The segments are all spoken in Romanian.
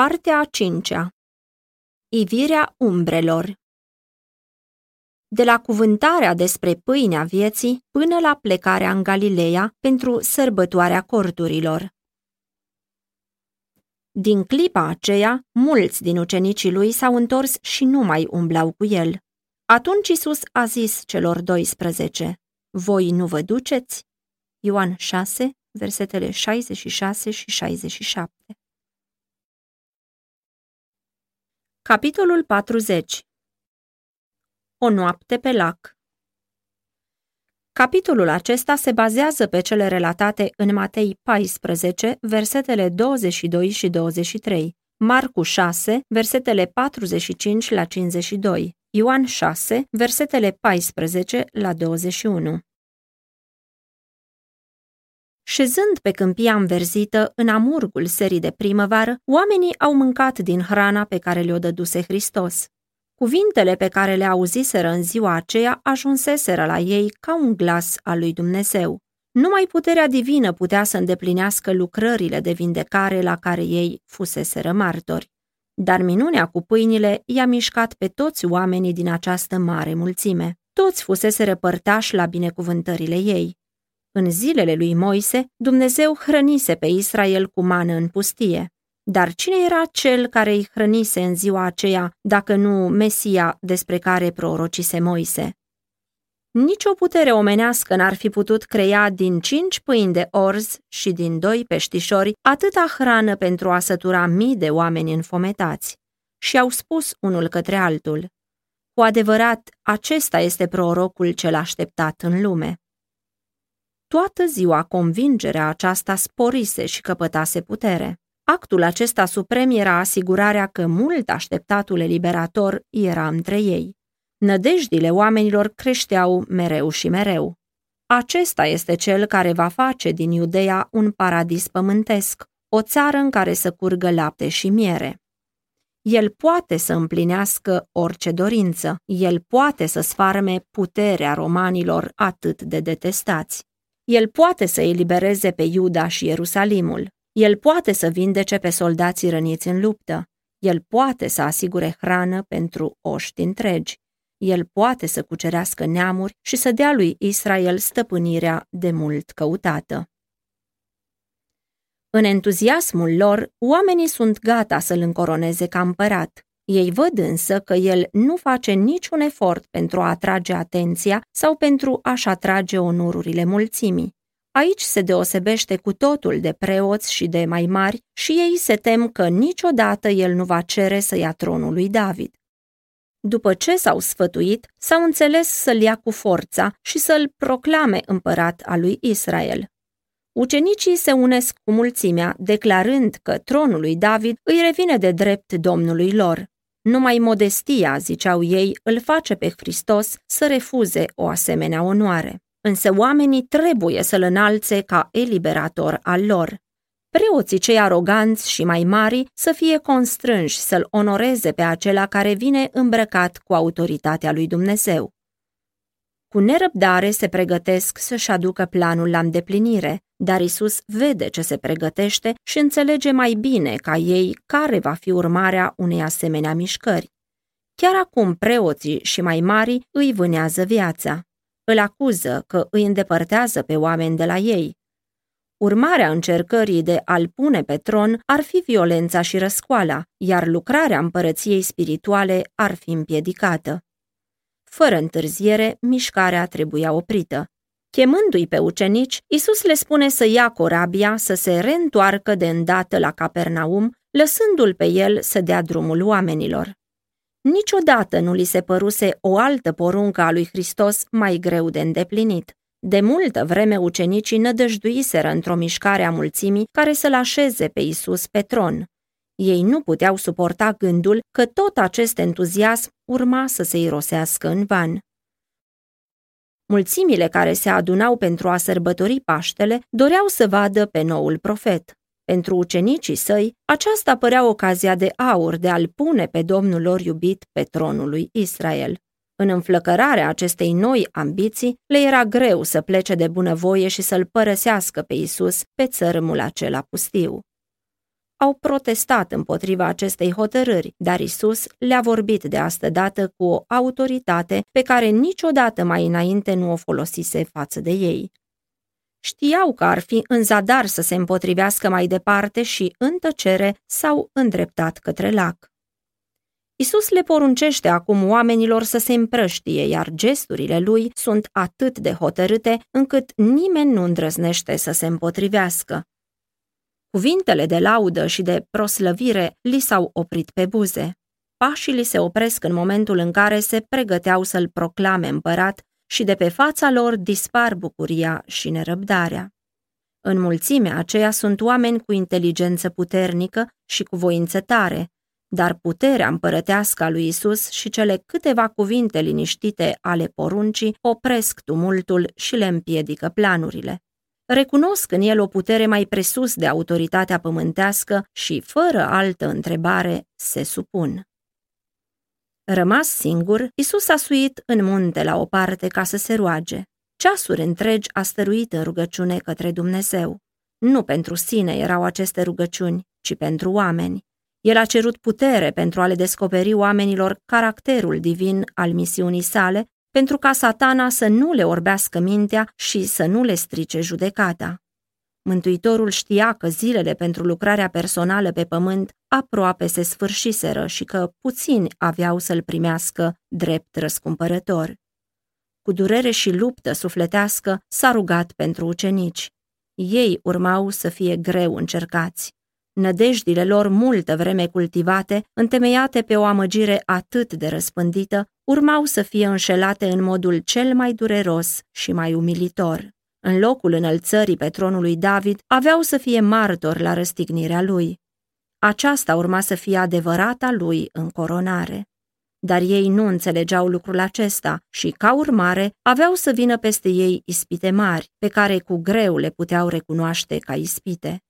Partea a cincea Ivirea umbrelor De la cuvântarea despre pâinea vieții până la plecarea în Galileea pentru sărbătoarea corturilor. Din clipa aceea, mulți din ucenicii lui s-au întors și nu mai umblau cu el. Atunci Isus a zis celor 12, Voi nu vă duceți? Ioan 6, versetele 66 și 67. Capitolul 40 O noapte pe lac Capitolul acesta se bazează pe cele relatate în Matei 14, versetele 22 și 23, Marcu 6, versetele 45 la 52, Ioan 6, versetele 14 la 21. Șezând pe câmpia înverzită, în amurgul serii de primăvară, oamenii au mâncat din hrana pe care le-o dăduse Hristos. Cuvintele pe care le auziseră în ziua aceea ajunseseră la ei ca un glas al lui Dumnezeu. Numai puterea divină putea să îndeplinească lucrările de vindecare la care ei fuseseră martori. Dar minunea cu pâinile i-a mișcat pe toți oamenii din această mare mulțime. Toți fusese părtași la binecuvântările ei. În zilele lui Moise, Dumnezeu hrănise pe Israel cu mană în pustie. Dar cine era cel care îi hrănise în ziua aceea, dacă nu Mesia despre care prorocise Moise? Nici o putere omenească n-ar fi putut crea din cinci pâini de orz și din doi peștișori atâta hrană pentru a sătura mii de oameni înfometați. Și au spus unul către altul, cu adevărat, acesta este prorocul cel așteptat în lume. Toată ziua convingerea aceasta sporise și căpătase putere. Actul acesta suprem era asigurarea că mult așteptatul eliberator era între ei. Nădejdile oamenilor creșteau mereu și mereu. Acesta este cel care va face din Iudeea un paradis pământesc, o țară în care să curgă lapte și miere. El poate să împlinească orice dorință, el poate să sfarme puterea romanilor atât de detestați. El poate să elibereze pe Iuda și Ierusalimul. El poate să vindece pe soldații răniți în luptă. El poate să asigure hrană pentru oști întregi. El poate să cucerească neamuri și să dea lui Israel stăpânirea de mult căutată. În entuziasmul lor, oamenii sunt gata să-l încoroneze ca împărat. Ei văd însă că el nu face niciun efort pentru a atrage atenția sau pentru a-și atrage onorurile mulțimii. Aici se deosebește cu totul de preoți și de mai mari și ei se tem că niciodată el nu va cere să ia tronul lui David. După ce s-au sfătuit, s-au înțeles să-l ia cu forța și să-l proclame împărat al lui Israel. Ucenicii se unesc cu mulțimea, declarând că tronul lui David îi revine de drept Domnului lor. Numai modestia, ziceau ei, îl face pe Hristos să refuze o asemenea onoare. Însă oamenii trebuie să-l înalțe ca eliberator al lor. Preoții cei aroganți și mai mari să fie constrânși să-l onoreze pe acela care vine îmbrăcat cu autoritatea lui Dumnezeu. Cu nerăbdare se pregătesc să-și aducă planul la îndeplinire, dar Isus vede ce se pregătește și înțelege mai bine ca ei care va fi urmarea unei asemenea mișcări. Chiar acum preoții și mai mari îi vânează viața. Îl acuză că îi îndepărtează pe oameni de la ei. Urmarea încercării de a-l pune pe tron ar fi violența și răscoala, iar lucrarea împărăției spirituale ar fi împiedicată. Fără întârziere, mișcarea trebuia oprită. Chemându-i pe ucenici, Isus le spune să ia corabia, să se reîntoarcă de îndată la Capernaum, lăsându-l pe el să dea drumul oamenilor. Niciodată nu li se păruse o altă poruncă a lui Hristos mai greu de îndeplinit. De multă vreme ucenicii nădăjduiseră într-o mișcare a mulțimii care să-l așeze pe Isus pe tron. Ei nu puteau suporta gândul că tot acest entuziasm urma să se irosească în van. Mulțimile care se adunau pentru a sărbători Paștele doreau să vadă pe noul profet. Pentru ucenicii săi, aceasta părea ocazia de aur de a-l pune pe Domnul lor iubit pe tronul lui Israel. În înflăcărarea acestei noi ambiții, le era greu să plece de bunăvoie și să-l părăsească pe Isus pe țărmul acela pustiu. Au protestat împotriva acestei hotărâri, dar Isus le-a vorbit de astă dată cu o autoritate pe care niciodată mai înainte nu o folosise față de ei. Știau că ar fi în zadar să se împotrivească mai departe și, în tăcere, s-au îndreptat către lac. Isus le poruncește acum oamenilor să se împrăștie, iar gesturile lui sunt atât de hotărâte încât nimeni nu îndrăznește să se împotrivească. Cuvintele de laudă și de proslăvire li s-au oprit pe buze. Pașii li se opresc în momentul în care se pregăteau să-l proclame împărat și de pe fața lor dispar bucuria și nerăbdarea. În mulțimea aceea sunt oameni cu inteligență puternică și cu voință tare, dar puterea împărătească a lui Isus și cele câteva cuvinte liniștite ale poruncii opresc tumultul și le împiedică planurile. Recunosc în el o putere mai presus de autoritatea pământească și, fără altă întrebare, se supun. Rămas singur, Isus a suit în munte la o parte ca să se roage. Ceasuri întregi a stăruit în rugăciune către Dumnezeu. Nu pentru sine erau aceste rugăciuni, ci pentru oameni. El a cerut putere pentru a le descoperi oamenilor caracterul divin al misiunii sale, pentru ca satana să nu le orbească mintea și să nu le strice judecata. Mântuitorul știa că zilele pentru lucrarea personală pe pământ aproape se sfârșiseră și că puțini aveau să-l primească drept răscumpărător. Cu durere și luptă sufletească s-a rugat pentru ucenici. Ei urmau să fie greu încercați. Nădejdile lor multă vreme cultivate, întemeiate pe o amăgire atât de răspândită, urmau să fie înșelate în modul cel mai dureros și mai umilitor. În locul înălțării pe tronul lui David, aveau să fie martori la răstignirea lui. Aceasta urma să fie adevărata lui încoronare. Dar ei nu înțelegeau lucrul acesta și, ca urmare, aveau să vină peste ei ispite mari, pe care cu greu le puteau recunoaște ca ispite.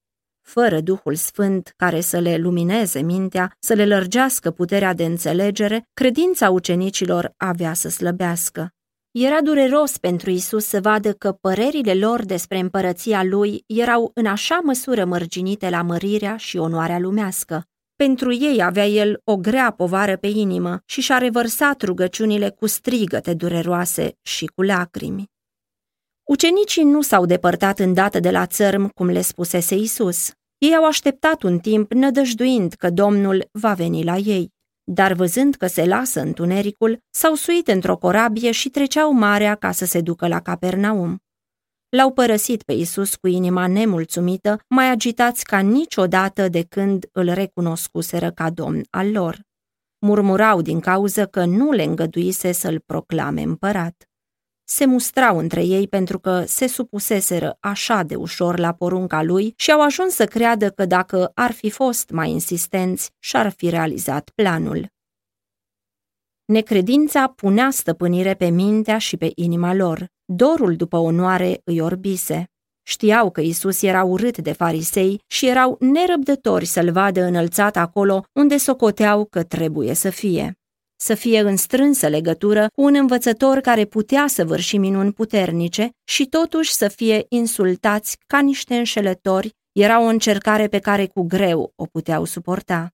Fără Duhul Sfânt care să le lumineze mintea, să le lărgească puterea de înțelegere, credința ucenicilor avea să slăbească. Era dureros pentru Isus să vadă că părerile lor despre împărăția lui erau în așa măsură mărginite la mărirea și onoarea lumească. Pentru ei avea el o grea povară pe inimă și și-a revărsat rugăciunile cu strigăte dureroase și cu lacrimi. Ucenicii nu s-au depărtat îndată de la țărm, cum le spusese Isus. Ei au așteptat un timp nădăjduind că Domnul va veni la ei. Dar văzând că se lasă întunericul, s-au suit într-o corabie și treceau marea ca să se ducă la Capernaum. L-au părăsit pe Isus cu inima nemulțumită, mai agitați ca niciodată de când îl recunoscuseră ca domn al lor. Murmurau din cauză că nu le îngăduise să-l proclame împărat se mustrau între ei pentru că se supuseseră așa de ușor la porunca lui și au ajuns să creadă că dacă ar fi fost mai insistenți, și-ar fi realizat planul. Necredința punea stăpânire pe mintea și pe inima lor. Dorul după onoare îi orbise. Știau că Isus era urât de farisei și erau nerăbdători să-l vadă înălțat acolo unde socoteau că trebuie să fie să fie în strânsă legătură cu un învățător care putea să vârși minuni puternice și totuși să fie insultați ca niște înșelători, era o încercare pe care cu greu o puteau suporta.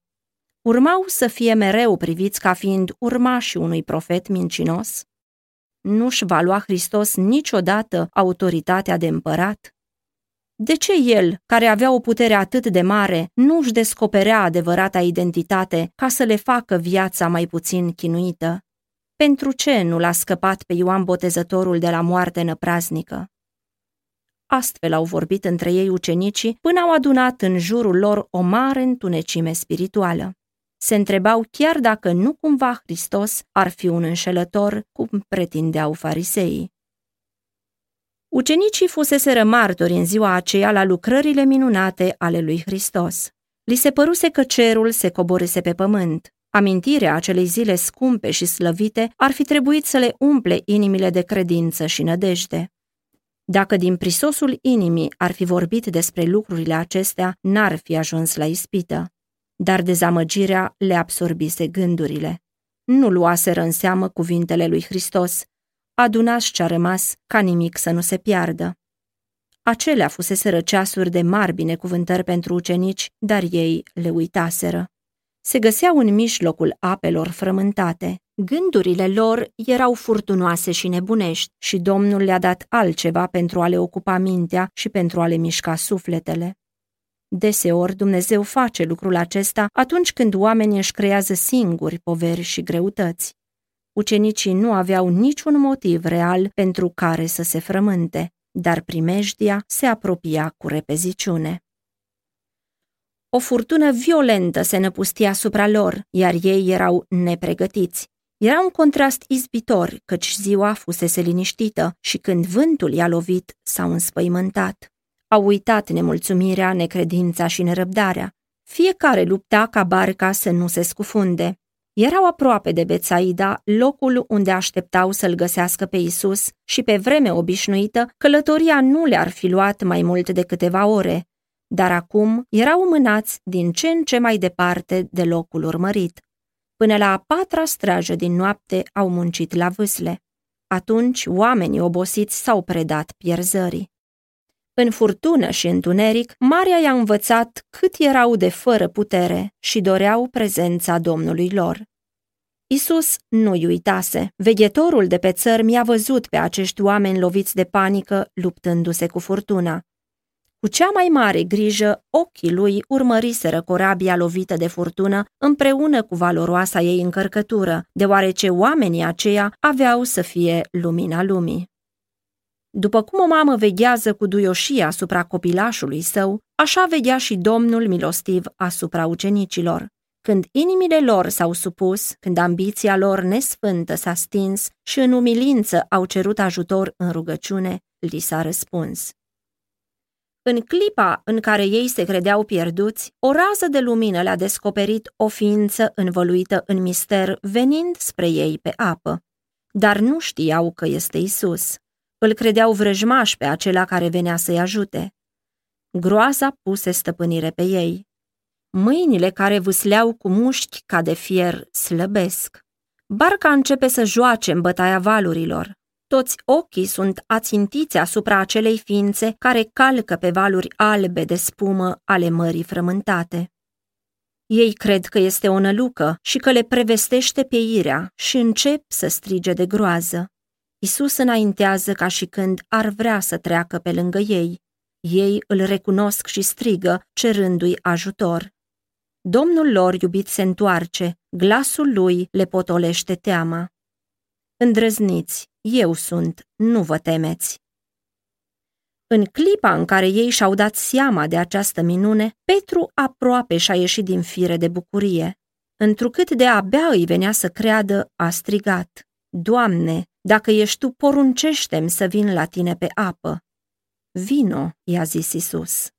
Urmau să fie mereu priviți ca fiind urmașii unui profet mincinos? Nu-și va lua Hristos niciodată autoritatea de împărat? De ce el, care avea o putere atât de mare, nu își descoperea adevărata identitate ca să le facă viața mai puțin chinuită? Pentru ce nu l-a scăpat pe Ioan Botezătorul de la moarte năpraznică? Astfel au vorbit între ei ucenicii până au adunat în jurul lor o mare întunecime spirituală. Se întrebau chiar dacă nu cumva Hristos ar fi un înșelător, cum pretindeau fariseii. Ucenicii fuseseră martori în ziua aceea la lucrările minunate ale lui Hristos. Li se păruse că cerul se coborâse pe pământ. Amintirea acelei zile scumpe și slăvite ar fi trebuit să le umple inimile de credință și nădejde. Dacă din prisosul inimii ar fi vorbit despre lucrurile acestea, n-ar fi ajuns la ispită. Dar dezamăgirea le absorbise gândurile. Nu luaseră în seamă cuvintele lui Hristos, adunați ce-a rămas ca nimic să nu se piardă. acelea fuseseră ceasuri de mari binecuvântări pentru ucenici, dar ei le uitaseră. Se găseau în mijlocul apelor frământate. Gândurile lor erau furtunoase și nebunești și Domnul le-a dat altceva pentru a le ocupa mintea și pentru a le mișca sufletele. Deseori Dumnezeu face lucrul acesta atunci când oamenii își creează singuri poveri și greutăți. Ucenicii nu aveau niciun motiv real pentru care să se frământe, dar primejdia se apropia cu repeziciune. O furtună violentă se năpustia asupra lor, iar ei erau nepregătiți. Era un contrast izbitor, căci ziua fusese liniștită și când vântul i-a lovit, s-au înspăimântat. Au uitat nemulțumirea, necredința și nerăbdarea. Fiecare lupta ca barca să nu se scufunde. Erau aproape de Betsaida, locul unde așteptau să-l găsească pe Isus și pe vreme obișnuită, călătoria nu le-ar fi luat mai mult de câteva ore, dar acum erau mânați din ce în ce mai departe de locul urmărit. Până la a patra strajă din noapte au muncit la vâsle. Atunci oamenii obosiți s-au predat pierzării. În furtună și întuneric, Maria i-a învățat cât erau de fără putere și doreau prezența Domnului lor. Isus nu-i uitase. Veghetorul de pe țări mi-a văzut pe acești oameni loviți de panică luptându-se cu furtuna. Cu cea mai mare grijă, ochii lui urmăriseră corabia lovită de furtună împreună cu valoroasa ei încărcătură, deoarece oamenii aceia aveau să fie lumina lumii. După cum o mamă veghează cu duioșie asupra copilașului său, așa veghea și Domnul milostiv asupra ucenicilor. Când inimile lor s-au supus, când ambiția lor nesfântă s-a stins și în umilință au cerut ajutor în rugăciune, li s-a răspuns. În clipa în care ei se credeau pierduți, o rază de lumină le-a descoperit o ființă învăluită în mister venind spre ei pe apă. Dar nu știau că este Isus. Îl credeau vrăjmaș pe acela care venea să-i ajute. Groaza puse stăpânire pe ei. Mâinile care vâsleau cu mușchi ca de fier slăbesc. Barca începe să joace în bătaia valurilor. Toți ochii sunt ațintiți asupra acelei ființe care calcă pe valuri albe de spumă ale mării frământate. Ei cred că este o nălucă și că le prevestește pieirea și încep să strige de groază. Isus înaintează ca și când ar vrea să treacă pe lângă ei. Ei îl recunosc și strigă, cerându-i ajutor. Domnul lor iubit se întoarce, glasul lui le potolește teama. Îndrăzniți, eu sunt, nu vă temeți. În clipa în care ei și-au dat seama de această minune, Petru aproape și-a ieșit din fire de bucurie. Întrucât de abia îi venea să creadă, a strigat, Doamne, dacă ești tu, poruncește-mi să vin la tine pe apă. Vino, i-a zis Isus.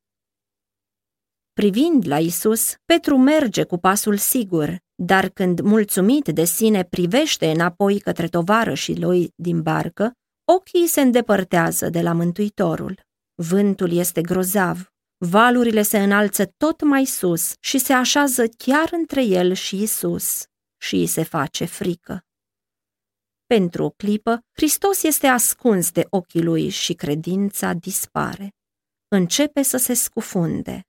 Privind la Isus, Petru merge cu pasul sigur, dar când mulțumit de sine privește înapoi către și lui din barcă, ochii se îndepărtează de la Mântuitorul. Vântul este grozav, valurile se înalță tot mai sus și se așează chiar între el și Isus și îi se face frică. Pentru o clipă, Hristos este ascuns de ochii lui și credința dispare. Începe să se scufunde.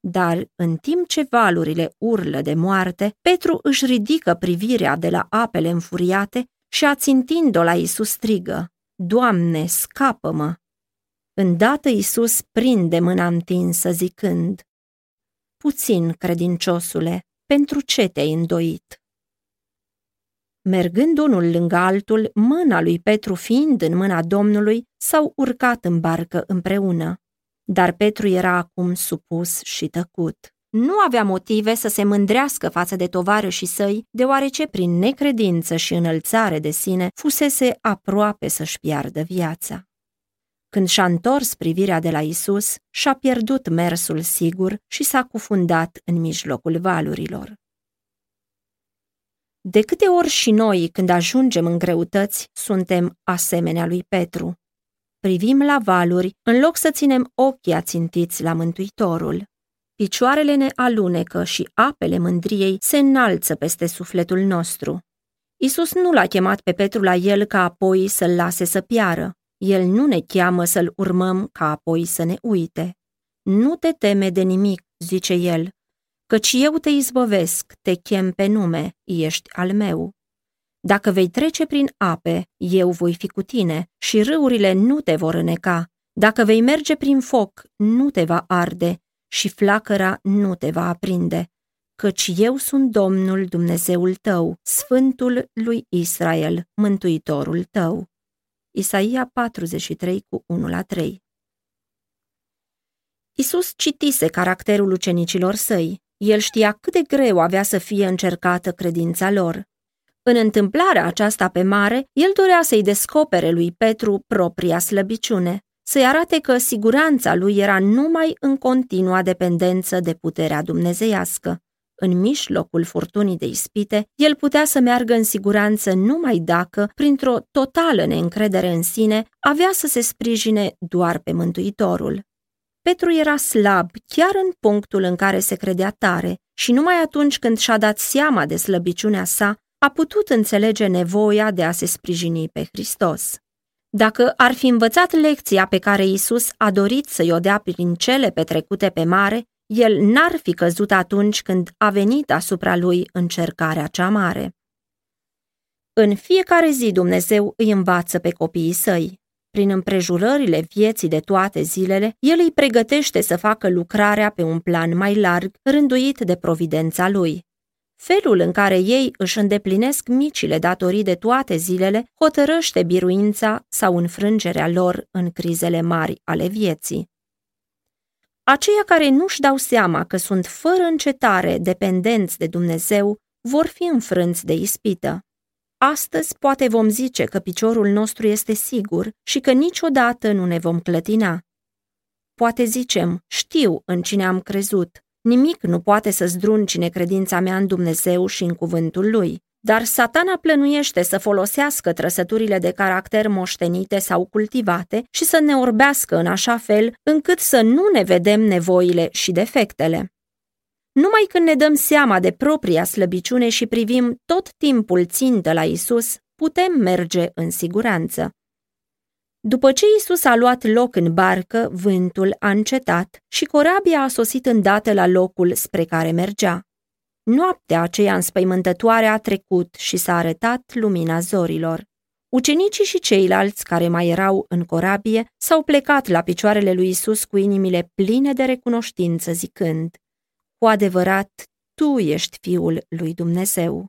Dar, în timp ce valurile urlă de moarte, Petru își ridică privirea de la apele înfuriate și, ațintind-o la Isus, strigă, Doamne, scapă-mă! Îndată Isus prinde mâna întinsă, zicând, Puțin, credinciosule, pentru ce te-ai îndoit? Mergând unul lângă altul, mâna lui Petru fiind în mâna Domnului, s-au urcat în barcă împreună. Dar Petru era acum supus și tăcut. Nu avea motive să se mândrească față de tovarășii săi, deoarece prin necredință și înălțare de sine fusese aproape să-și piardă viața. Când și-a întors privirea de la Isus, și-a pierdut mersul sigur și s-a cufundat în mijlocul valurilor. De câte ori și noi, când ajungem în greutăți, suntem asemenea lui Petru. Privim la valuri în loc să ținem ochii ațintiți la Mântuitorul. Picioarele ne alunecă și apele mândriei se înalță peste sufletul nostru. Isus nu l-a chemat pe Petru la el ca apoi să-l lase să piară. El nu ne cheamă să-l urmăm ca apoi să ne uite. Nu te teme de nimic, zice el, căci eu te izbăvesc, te chem pe nume, ești al meu. Dacă vei trece prin ape, eu voi fi cu tine și râurile nu te vor îneca. Dacă vei merge prin foc, nu te va arde și flacăra nu te va aprinde, căci eu sunt Domnul Dumnezeul tău, Sfântul lui Israel, Mântuitorul tău. Isaia 43 cu 1 la 3 Isus citise caracterul ucenicilor săi. El știa cât de greu avea să fie încercată credința lor. În întâmplarea aceasta pe mare, el dorea să-i descopere lui Petru propria slăbiciune, să-i arate că siguranța lui era numai în continua dependență de puterea dumnezeiască. În mijlocul furtunii de ispite, el putea să meargă în siguranță numai dacă, printr-o totală neîncredere în sine, avea să se sprijine doar pe Mântuitorul. Petru era slab chiar în punctul în care se credea tare și numai atunci când și-a dat seama de slăbiciunea sa, a putut înțelege nevoia de a se sprijini pe Hristos. Dacă ar fi învățat lecția pe care Isus a dorit să-i o dea prin cele petrecute pe mare, el n-ar fi căzut atunci când a venit asupra lui încercarea cea mare. În fiecare zi Dumnezeu îi învață pe copiii săi. Prin împrejurările vieții de toate zilele, El îi pregătește să facă lucrarea pe un plan mai larg, rânduit de providența Lui. Felul în care ei își îndeplinesc micile datorii de toate zilele hotărăște biruința sau înfrângerea lor în crizele mari ale vieții. Aceia care nu-și dau seama că sunt fără încetare dependenți de Dumnezeu vor fi înfrânți de ispită. Astăzi poate vom zice că piciorul nostru este sigur și că niciodată nu ne vom clătina. Poate zicem, știu în cine am crezut, nimic nu poate să zdruncine credința mea în Dumnezeu și în cuvântul lui. Dar satana plănuiește să folosească trăsăturile de caracter moștenite sau cultivate și să ne orbească în așa fel încât să nu ne vedem nevoile și defectele. Numai când ne dăm seama de propria slăbiciune și privim tot timpul țintă la Isus, putem merge în siguranță. După ce Isus a luat loc în barcă, vântul a încetat și corabia a sosit îndată la locul spre care mergea. Noaptea aceea înspăimântătoare a trecut și s-a arătat lumina zorilor. Ucenicii și ceilalți care mai erau în corabie s-au plecat la picioarele lui Isus cu inimile pline de recunoștință, zicând, Cu adevărat, Tu ești Fiul lui Dumnezeu.